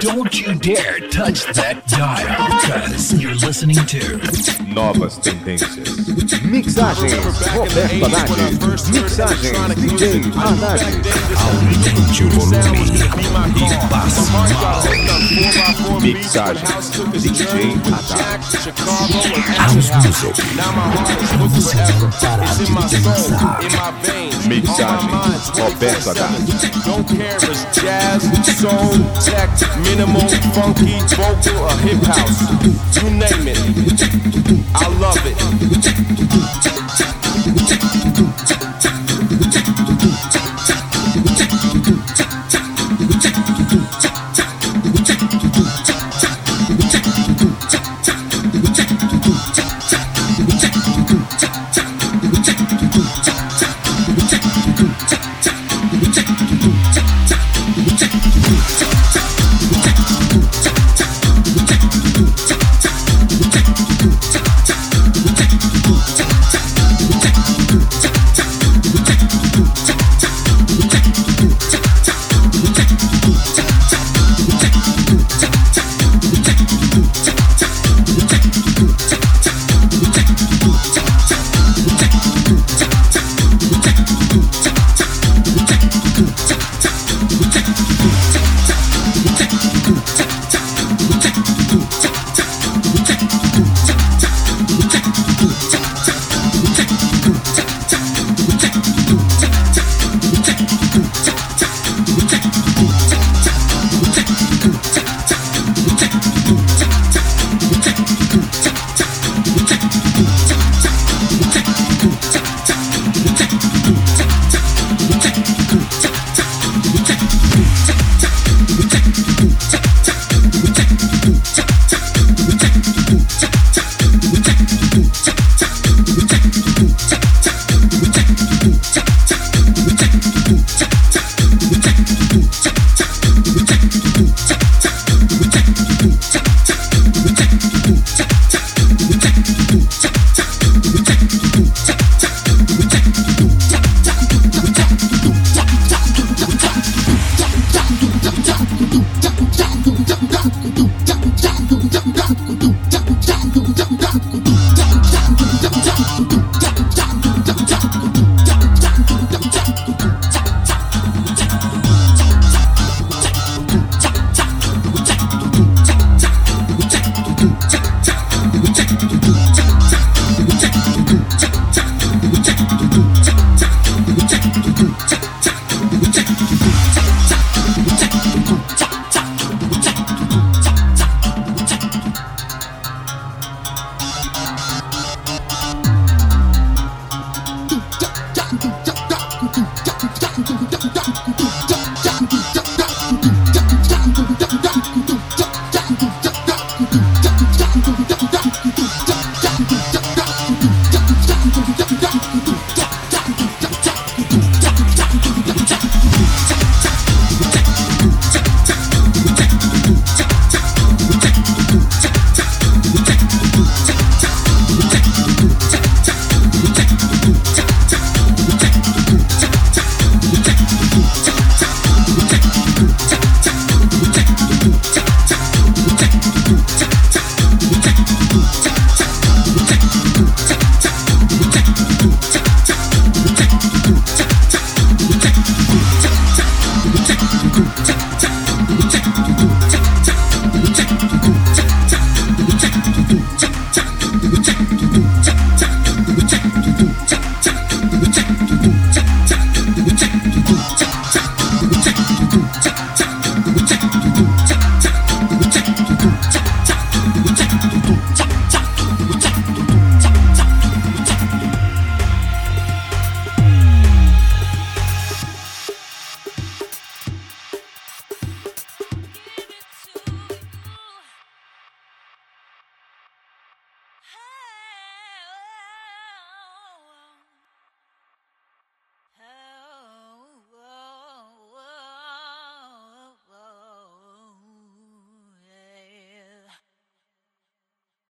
Don't you dare touch that dial, because you're listening to Novas tendências. Mixagens Roberto Haddad. Mixagens DJ Haddad. Aumente o volume e passe mal. Mixagens DJ Haddad. House Music. Pra você não parar de dançar. Mixagens Roberto. Don't care if it's jazz, soul, tech, minimal, funky, vocal, or hip house. You name it. I love it. two, three.